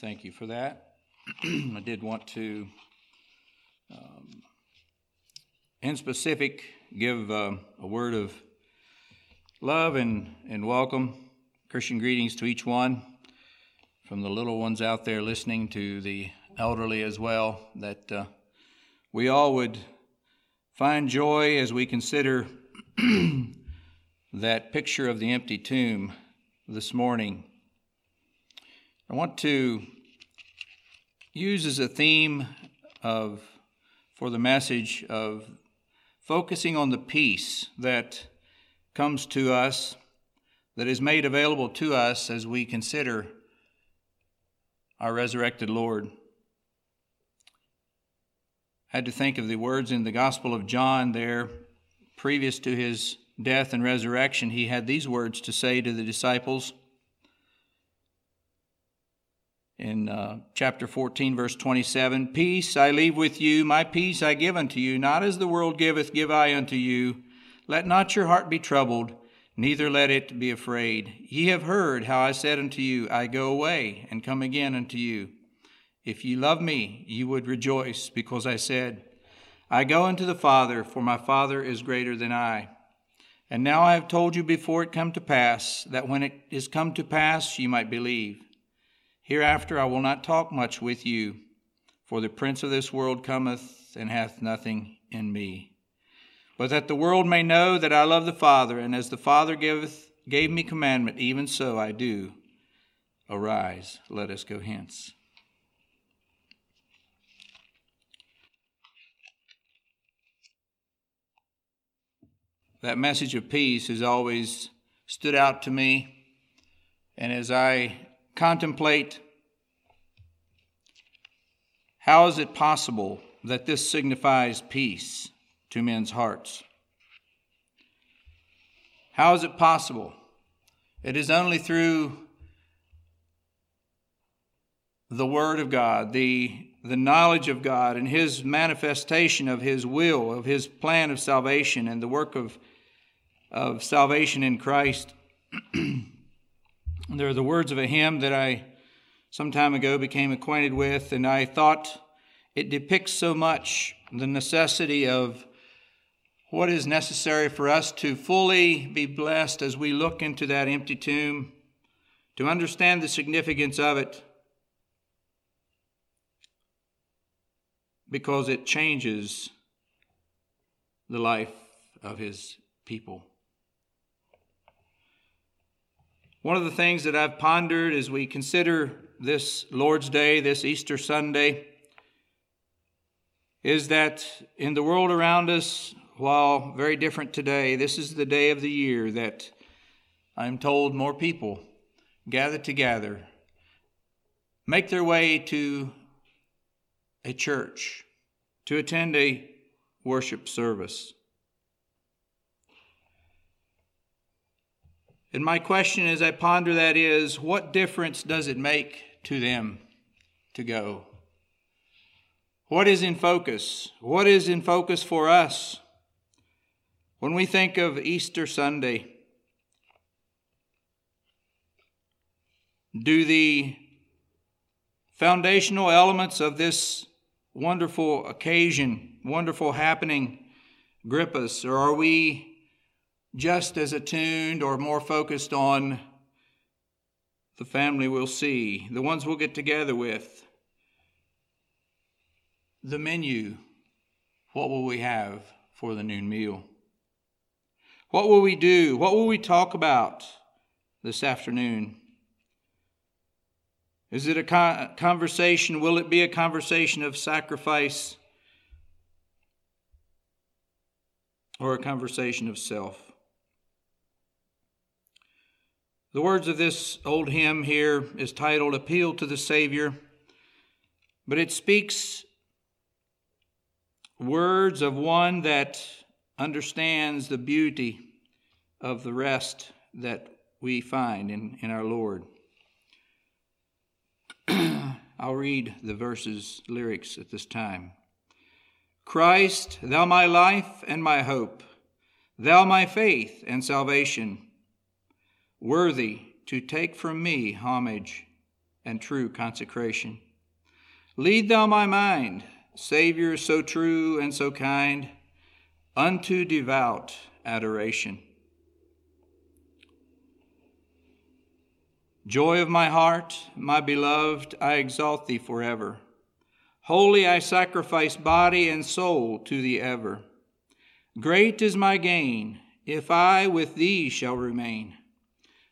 Thank you for that. I did want to, um, in specific, give uh, a word of love and, and welcome. Christian greetings to each one, from the little ones out there listening to the elderly as well, that uh, we all would find joy as we consider that picture of the empty tomb this morning I want to use as a theme of for the message of focusing on the peace that comes to us that is made available to us as we consider our resurrected Lord. I had to think of the words in the Gospel of John there previous to his death and resurrection. He had these words to say to the disciples in uh, chapter 14, verse 27 Peace I leave with you, my peace I give unto you, not as the world giveth, give I unto you. Let not your heart be troubled, neither let it be afraid. Ye have heard how I said unto you, I go away and come again unto you. If ye love me, ye would rejoice, because I said, I go unto the Father, for my Father is greater than I. And now I have told you before it come to pass, that when it is come to pass, ye might believe. Hereafter I will not talk much with you, for the prince of this world cometh and hath nothing in me. But that the world may know that I love the Father, and as the Father giveth, gave me commandment, even so I do. Arise, let us go hence. That message of peace has always stood out to me. And as I contemplate how is it possible that this signifies peace to men's hearts? How is it possible? It is only through the Word of God, the, the knowledge of God, and His manifestation of His will, of His plan of salvation, and the work of, of salvation in Christ. There are the words of a hymn that I some time ago became acquainted with, and I thought it depicts so much the necessity of what is necessary for us to fully be blessed as we look into that empty tomb, to understand the significance of it, because it changes the life of his people. One of the things that I've pondered as we consider this Lord's Day, this Easter Sunday, is that in the world around us, while very different today, this is the day of the year that I'm told more people gather together, make their way to a church, to attend a worship service. And my question as I ponder that is what difference does it make to them to go? What is in focus? What is in focus for us? When we think of Easter Sunday, do the foundational elements of this wonderful occasion, wonderful happening, grip us, or are we just as attuned or more focused on the family we'll see, the ones we'll get together with, the menu. What will we have for the noon meal? What will we do? What will we talk about this afternoon? Is it a conversation? Will it be a conversation of sacrifice or a conversation of self? The words of this old hymn here is titled Appeal to the Savior, but it speaks words of one that understands the beauty of the rest that we find in, in our Lord. I'll read the verses, lyrics at this time. Christ, thou my life and my hope, thou my faith and salvation worthy to take from me homage and true consecration. Lead thou my mind, Savior so true and so kind, unto devout adoration. Joy of my heart, my beloved, I exalt thee forever. Wholly I sacrifice body and soul to thee ever. Great is my gain, if I with thee shall remain.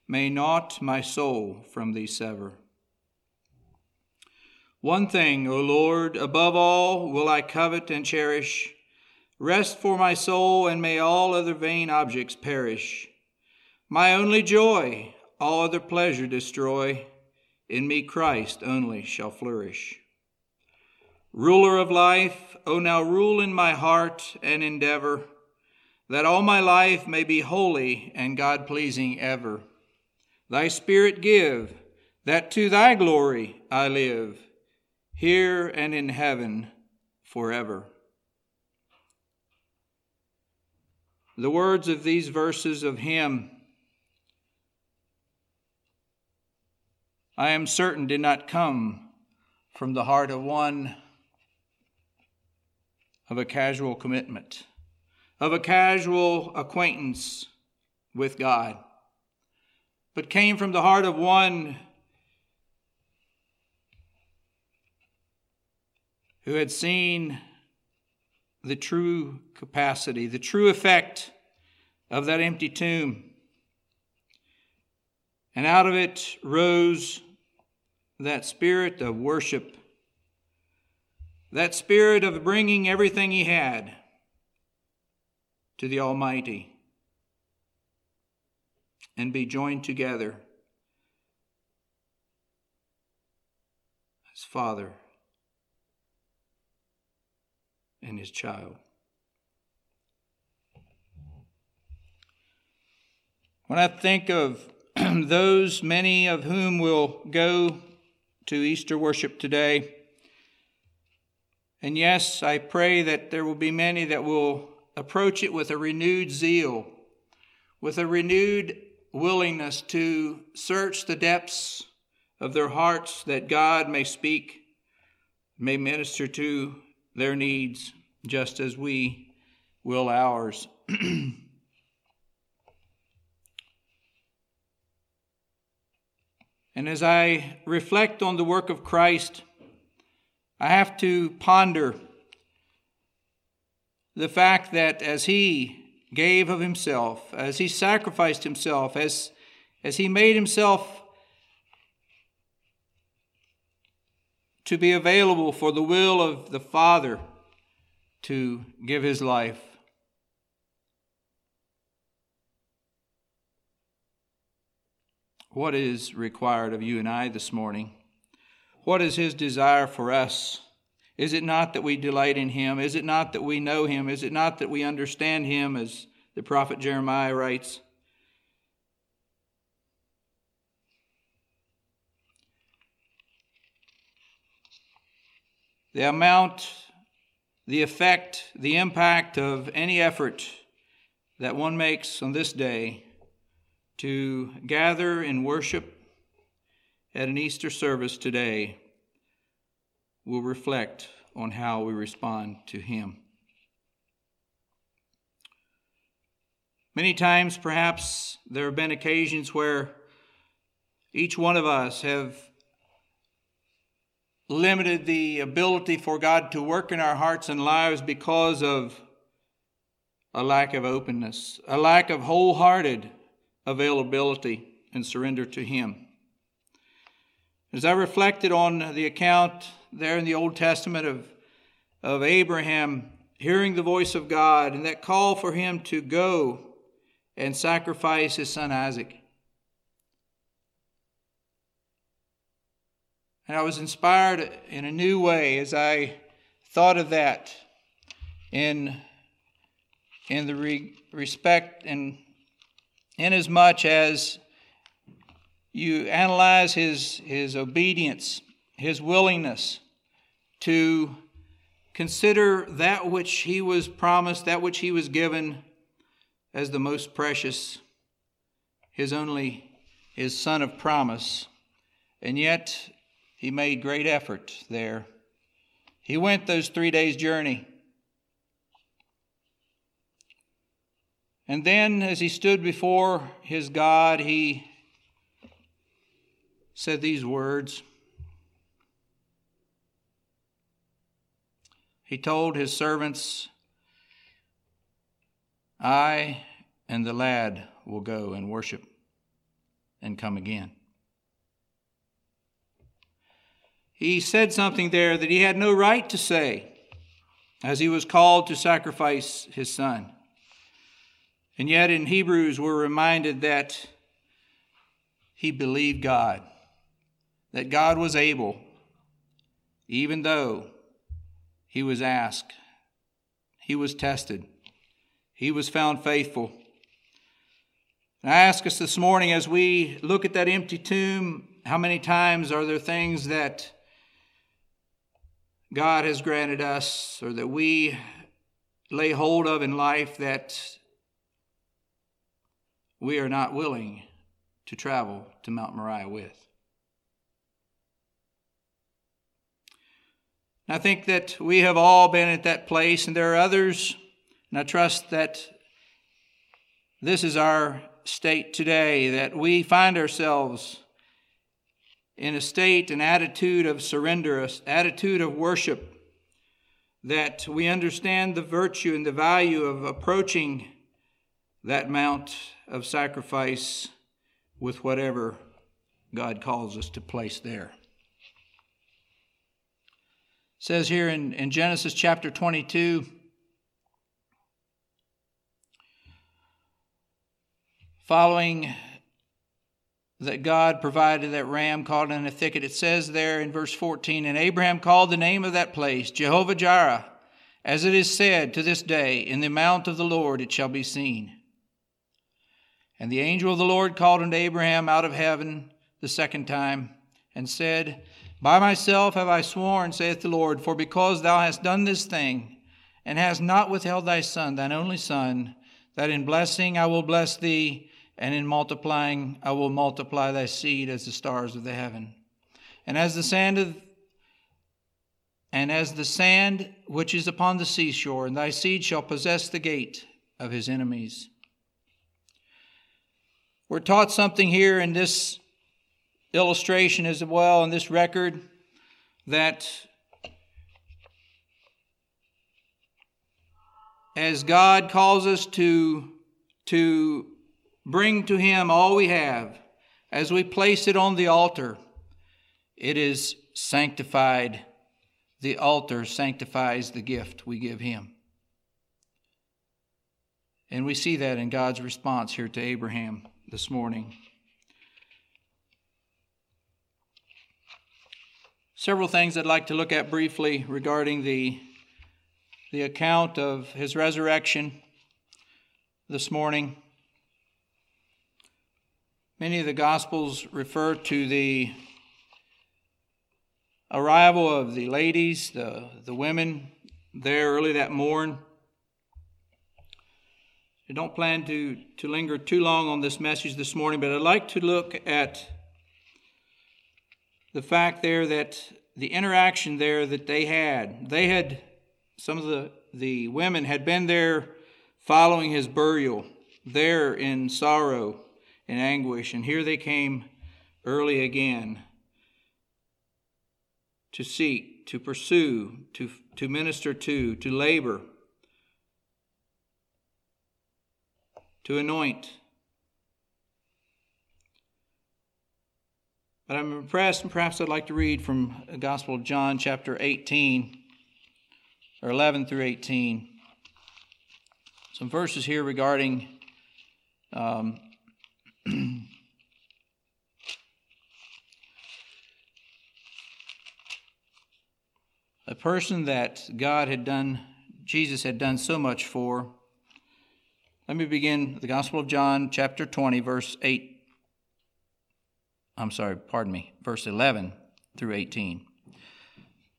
May not my soul from thee sever. One thing, O Lord, above all will I covet and cherish rest for my soul, and may all other vain objects perish. My only joy, all other pleasure destroy, in me Christ only shall flourish. Ruler of life, O now rule in my heart and endeavor, that all my life may be holy and God pleasing ever. Thy Spirit give, that to thy glory I live here and in heaven forever. The words of these verses of hymn, I am certain, did not come from the heart of one of a casual commitment, of a casual acquaintance with God, but came from the heart of one who had seen the true capacity, the true effect of that empty tomb. And out of it rose that spirit of worship, that spirit of bringing everything he had to the Almighty and be joined together as Father and his child. When I think of those, many of whom will go to Easter worship today, and yes, I pray that there will be many that will approach it with a renewed zeal, with a renewed willingness to search the depths of their hearts that God may speak, may minister to their needs just as we will ours. and as I reflect on the work of Christ, I have to ponder the fact that as he gave of himself, as he sacrificed himself, as, as he made himself to be available for the will of the Father to give his life. What is required of you and I this morning? What is his desire for us? Is it not that we delight in him? Is it not that we know him? Is it not that we understand him, as the prophet Jeremiah writes? The amount, the effect, the impact of any effort that one makes on this day to gather in worship at an Easter service today will reflect on how we respond to Him. Many times, perhaps, there have been occasions where each one of us have limited the ability for God to work in our hearts and lives because of a lack of openness, a lack of wholehearted availability and surrender to Him. As I reflected on the account there in the Old Testament of, of Abraham hearing the voice of God and that call for him to go and sacrifice his son Isaac, And I was inspired in a new way as I thought of that in, in the re- respect and in as much as you analyze his, his obedience, his willingness to consider that which he was promised, that which he was given as the most precious, his only, his son of promise. And yet, he made great effort there. He went those three days' journey. And then, as he stood before his God, he said these words. He told his servants, I and the lad will go and worship and come again. He said something there that he had no right to say as he was called to sacrifice his son. And yet in Hebrews, we're reminded that he believed God, that God was able, even though he was asked, he was tested, he was found faithful. And I ask us this morning as we look at that empty tomb, how many times are there things that God has granted us or that we lay hold of in life that we are not willing to travel to Mount Moriah with. I think that we have all been at that place, and there are others, and I trust that this is our state today, that we find ourselves in a state, an attitude of surrender, an attitude of worship, that we understand the virtue and the value of approaching that mount of sacrifice with whatever God calls us to place there. Says here in, in Genesis chapter 22, following that God provided that ram caught in a thicket, it says there in verse 14, And Abraham called the name of that place Jehovah Jireh, as it is said to this day, In the mount of the Lord it shall be seen. And the angel of the Lord called unto Abraham out of heaven the second time, and said, By myself have I sworn, saith the Lord, for because thou hast done this thing, and hast not withheld thy son, thine only son, that in blessing I will bless thee, and in multiplying I will multiply thy seed as the stars of the heaven. And as the sand of and as the sand which is upon the seashore, and thy seed shall possess the gate of his enemies. We're taught something here in this illustration as well, in this record, that as God calls us to, to bring to Him all we have, as we place it on the altar, it is sanctified. The altar sanctifies the gift we give Him. And we see that in God's response here to Abraham this morning. Several things I'd like to look at briefly regarding the, the account of his resurrection this morning. Many of the Gospels refer to the arrival of the ladies, the, the women there early that morn. I don't plan to, to linger too long on this message this morning, but I'd like to look at the fact there that the interaction there that they had. They had, some of the, the women had been there following his burial, there in sorrow and anguish, and here they came early again to seek, to pursue, to, to minister to, to labor to anoint. But I'm impressed, and perhaps I'd like to read from the Gospel of John, chapter 18, or 11 through 18. Some verses here regarding um, a person that God had done, Jesus had done so much for. Let me begin the Gospel of John, chapter 20, verse 8. I'm sorry, pardon me, verse 11 through 18.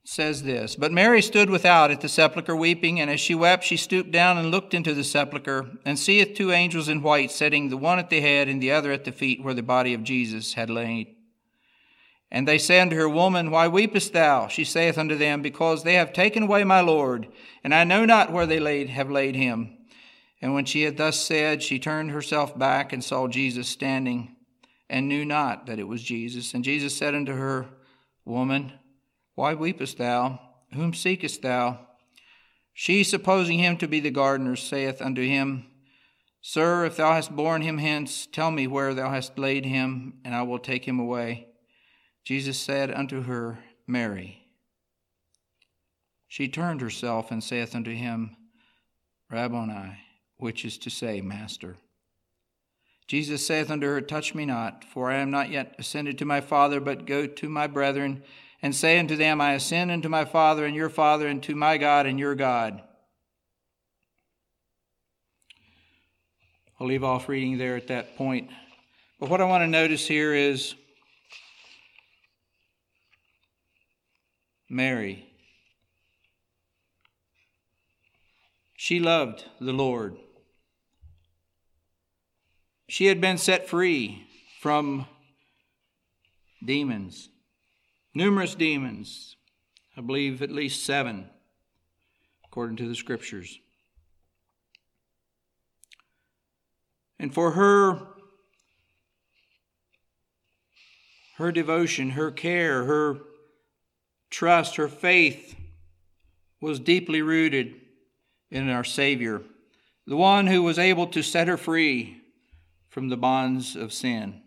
Says this But Mary stood without at the sepulchre weeping, and as she wept, she stooped down and looked into the sepulchre, and seeth two angels in white, sitting the one at the head and the other at the feet where the body of Jesus had lain. And they say unto her, Woman, why weepest thou? She saith unto them, Because they have taken away my Lord, and I know not where they laid, have laid him. And when she had thus said, she turned herself back and saw Jesus standing, and knew not that it was Jesus. And Jesus said unto her, Woman, why weepest thou? Whom seekest thou? She, supposing him to be the gardener, saith unto him, Sir, if thou hast borne him hence, tell me where thou hast laid him, and I will take him away. Jesus said unto her, Mary. She turned herself and saith unto him, Rabboni, which is to say, Master. Jesus saith unto her, Touch me not, for I am not yet ascended to my Father, but go to my brethren, and say unto them, I ascend unto my Father and your Father, and to my God and your God. I'll leave off reading there at that point. But what I want to notice here is Mary. She loved the Lord. She had been set free from demons, numerous demons, I believe at least seven, according to the scriptures. And for her, her devotion, her care, her trust, her faith was deeply rooted in our Savior, the one who was able to set her free from the bonds of sin,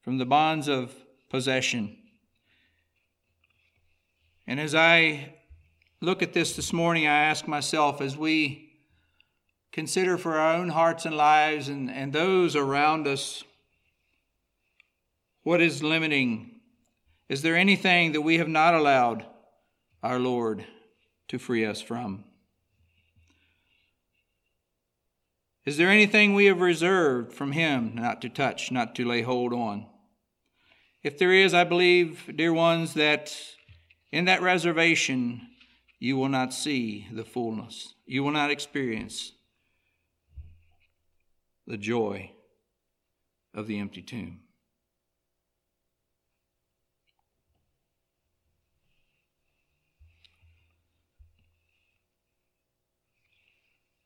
from the bonds of possession. And as I look at this this morning, I ask myself as we consider for our own hearts and lives and, and those around us what is limiting is there anything that we have not allowed our Lord to free us from? Is there anything we have reserved from Him not to touch, not to lay hold on? If there is, I believe, dear ones, that in that reservation you will not see the fullness. You will not experience the joy of the empty tomb.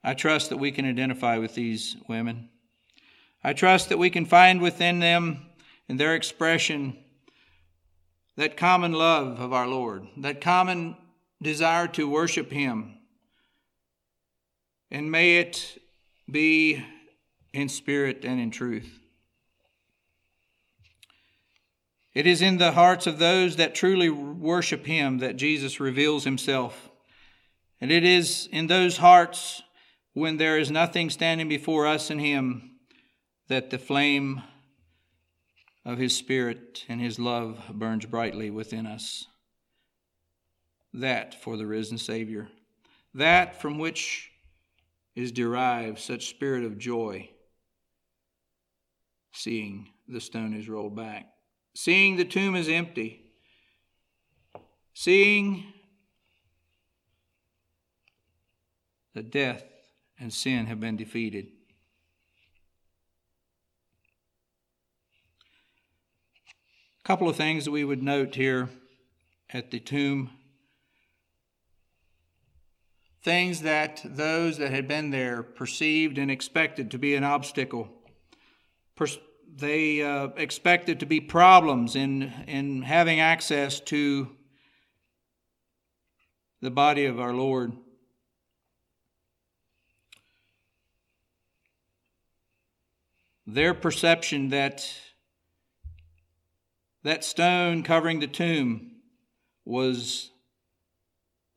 I trust that we can identify with these women. I trust that we can find within them, in their expression, that common love of our Lord, that common desire to worship Him. And may it be in spirit and in truth. It is in the hearts of those that truly worship Him that Jesus reveals Himself. And it is in those hearts when there is nothing standing before us and Him, that the flame of His Spirit and His love burns brightly within us. That for the risen Savior, that from which is derived such spirit of joy, seeing the stone is rolled back, seeing the tomb is empty, seeing the death and sin have been defeated. A couple of things that we would note here at the tomb. Things that those that had been there perceived and expected to be an obstacle. They uh, expected to be problems in, in having access to the body of our Lord. Their perception that that stone covering the tomb was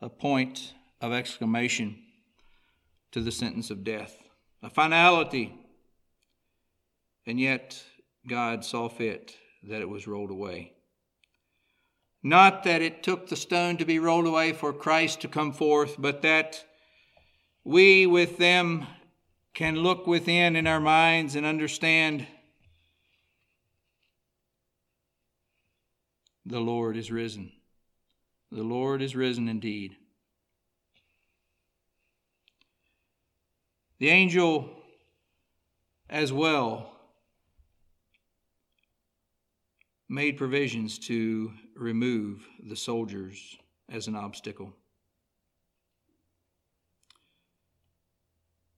a point of exclamation to the sentence of death, a finality. And yet, God saw fit that it was rolled away. Not that it took the stone to be rolled away for Christ to come forth, but that we with them can look within in our minds and understand the Lord is risen. The Lord is risen indeed. The angel as well made provisions to remove the soldiers as an obstacle.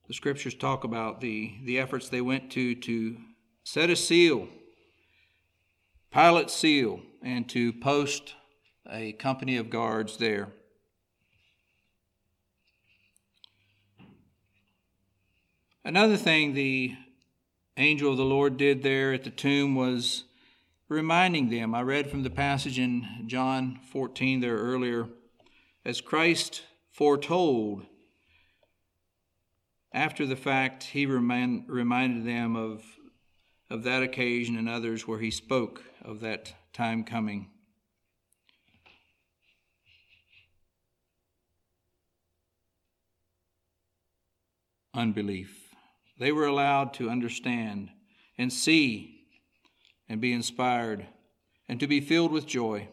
The scriptures talk about the, the efforts they went to to set a seal, Pilate seal, and to post a company of guards there. Another thing the angel of the Lord did there at the tomb was reminding them. I read from the passage in John 14 there earlier. As Christ foretold, after the fact, he remind, reminded them of, of that occasion and others where he spoke of that time coming. Unbelief. They were allowed to understand and see and be inspired and to be filled with joy.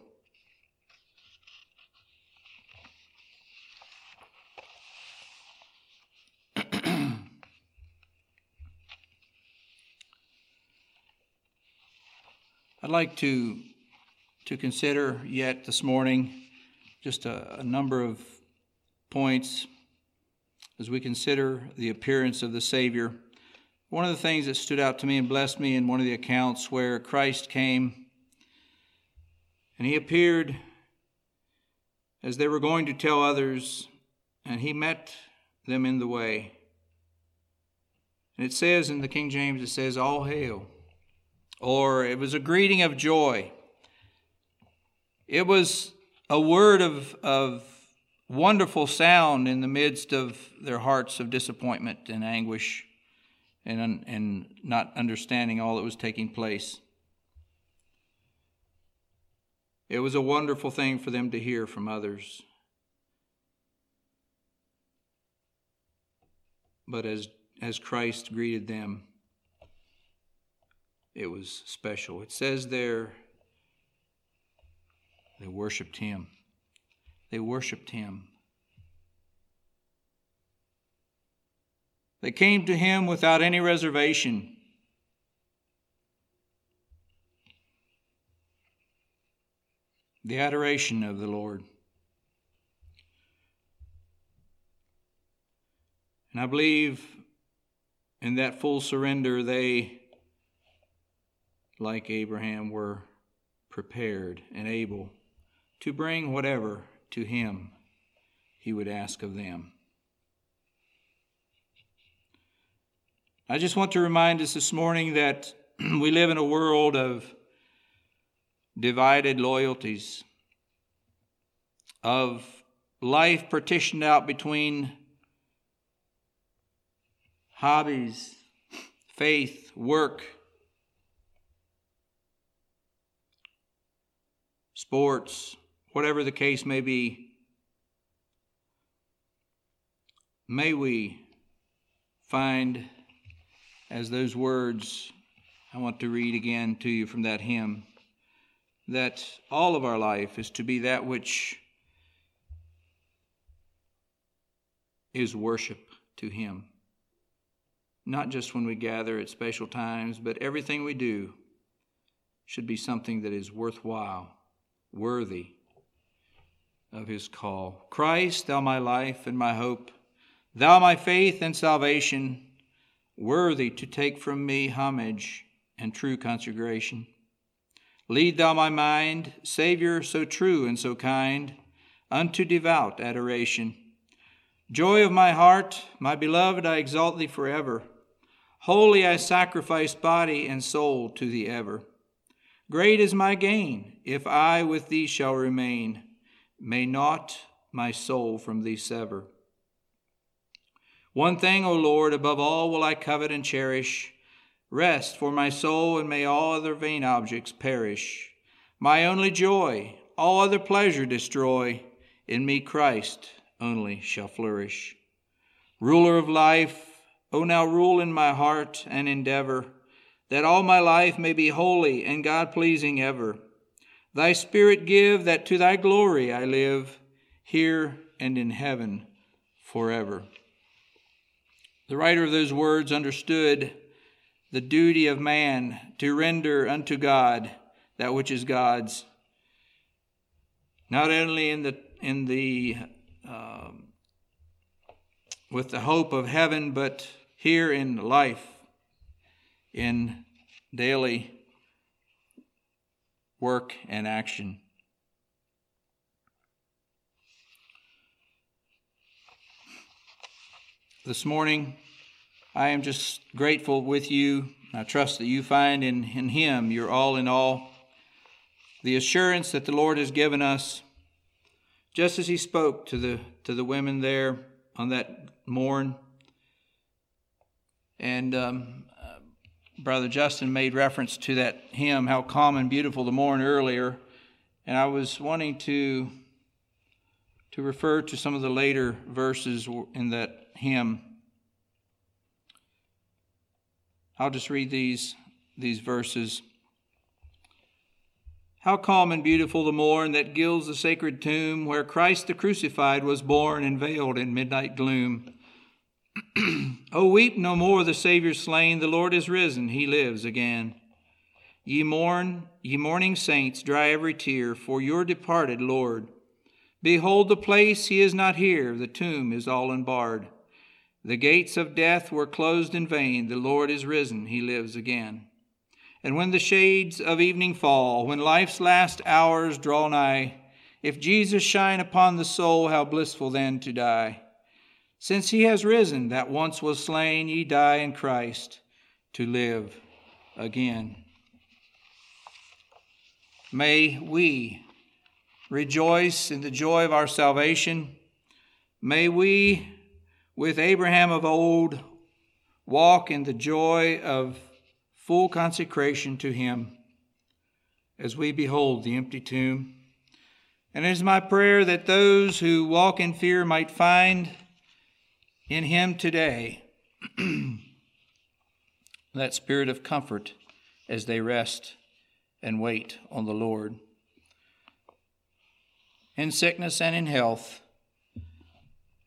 I'd like to, to consider yet this morning just a, a number of points as we consider the appearance of the Savior. One of the things that stood out to me and blessed me in one of the accounts where Christ came and he appeared as they were going to tell others, and he met them in the way. And it says in the King James, it says, All hail or it was a greeting of joy. It was a word of, of wonderful sound in the midst of their hearts of disappointment and anguish and, and not understanding all that was taking place. It was a wonderful thing for them to hear from others. But as, as Christ greeted them, it was special. It says there, they worshiped him. They worshiped him. They came to him without any reservation. The adoration of the Lord. And I believe in that full surrender, they like Abraham, were prepared and able to bring whatever to him he would ask of them. I just want to remind us this morning that we live in a world of divided loyalties, of life partitioned out between hobbies, faith, work, sports, whatever the case may be. May we find, as those words I want to read again to you from that hymn, that all of our life is to be that which is worship to Him. Not just when we gather at special times, but everything we do should be something that is worthwhile worthy of his call. Christ, thou my life and my hope, thou my faith and salvation, worthy to take from me homage and true consecration. Lead thou my mind, Savior, so true and so kind, unto devout adoration. Joy of my heart, my beloved, I exalt thee forever. Wholly I sacrifice body and soul to thee ever. Great is my gain, if I with thee shall remain. May not my soul from thee sever. One thing, O Lord, above all will I covet and cherish rest for my soul, and may all other vain objects perish. My only joy, all other pleasure destroy. In me Christ only shall flourish. Ruler of life, O now rule in my heart and endeavor that all my life may be holy and God pleasing ever. Thy Spirit give that to thy glory I live, here and in heaven forever. The writer of those words understood the duty of man to render unto God that which is God's, not only in the in the uh, with the hope of heaven, but here in life, in daily work and action. This morning, I am just grateful with you. I trust that you find in, in Him your all in all. The assurance that the Lord has given us, just as He spoke to the, to the women there on that morn. And um, Brother Justin made reference to that hymn, How Calm and Beautiful the Morn, earlier. And I was wanting to, to refer to some of the later verses in that hymn. I'll just read these, these verses. How calm and beautiful the morn that gilds the sacred tomb where Christ the crucified was born and veiled in midnight gloom. oh, weep no more, the Savior slain, the Lord is risen, he lives again. Ye mourn, ye mourning saints, dry every tear for your departed Lord. Behold the place, he is not here, the tomb is all unbarred. The gates of death were closed in vain. The Lord is risen, he lives again. And when the shades of evening fall, when life's last hours draw nigh, if Jesus shine upon the soul, how blissful then to die. Since he has risen, that once was slain, ye die in Christ to live again. May we rejoice in the joy of our salvation. May we with Abraham of old, walk in the joy of full consecration to him as we behold the empty tomb. And it is my prayer that those who walk in fear might find in him today that spirit of comfort as they rest and wait on the Lord. In sickness and in health,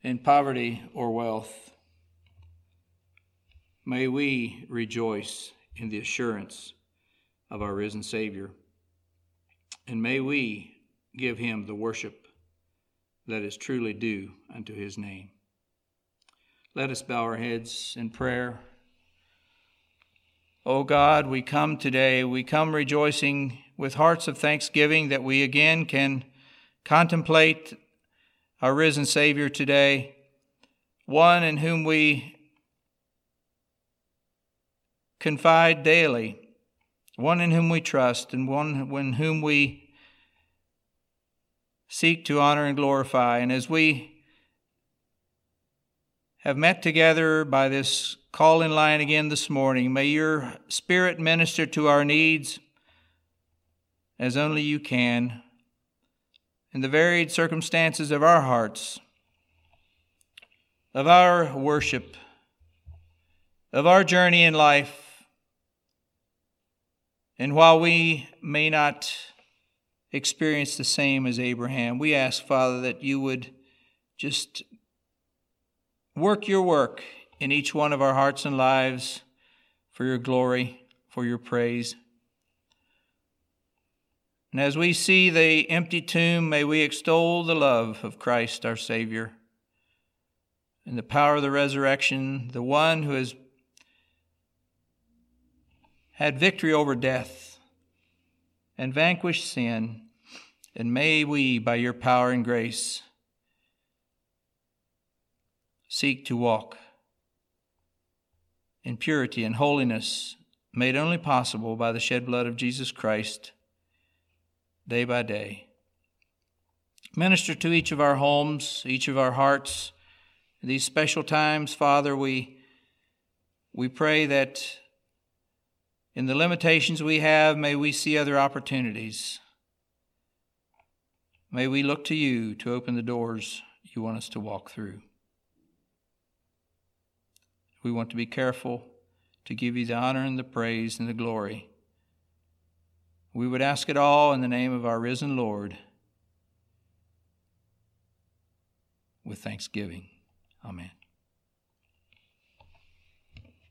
in poverty or wealth. May we rejoice in the assurance of our risen Savior, and may we give him the worship that is truly due unto his name. Let us bow our heads in prayer. O oh God, we come today, we come rejoicing with hearts of thanksgiving that we again can contemplate our risen Savior today, one in whom we confide daily, one in whom we trust, and one in whom we seek to honor and glorify. And as we have met together by this call in line again this morning, may your Spirit minister to our needs as only you can in the varied circumstances of our hearts, of our worship, of our journey in life. And while we may not experience the same as Abraham, we ask, Father, that you would just work your work in each one of our hearts and lives for your glory, for your praise. And as we see the empty tomb, may we extol the love of Christ our Savior and the power of the resurrection, the one who has had victory over death and vanquished sin. And may we, by your power and grace, seek to walk in purity and holiness, made only possible by the shed blood of Jesus Christ day by day. Minister to each of our homes, each of our hearts. In these special times, Father, we, we pray that in the limitations we have, may we see other opportunities. May we look to you to open the doors you want us to walk through. We want to be careful to give you the honor and the praise and the glory. We would ask it all in the name of our risen Lord with thanksgiving. Amen.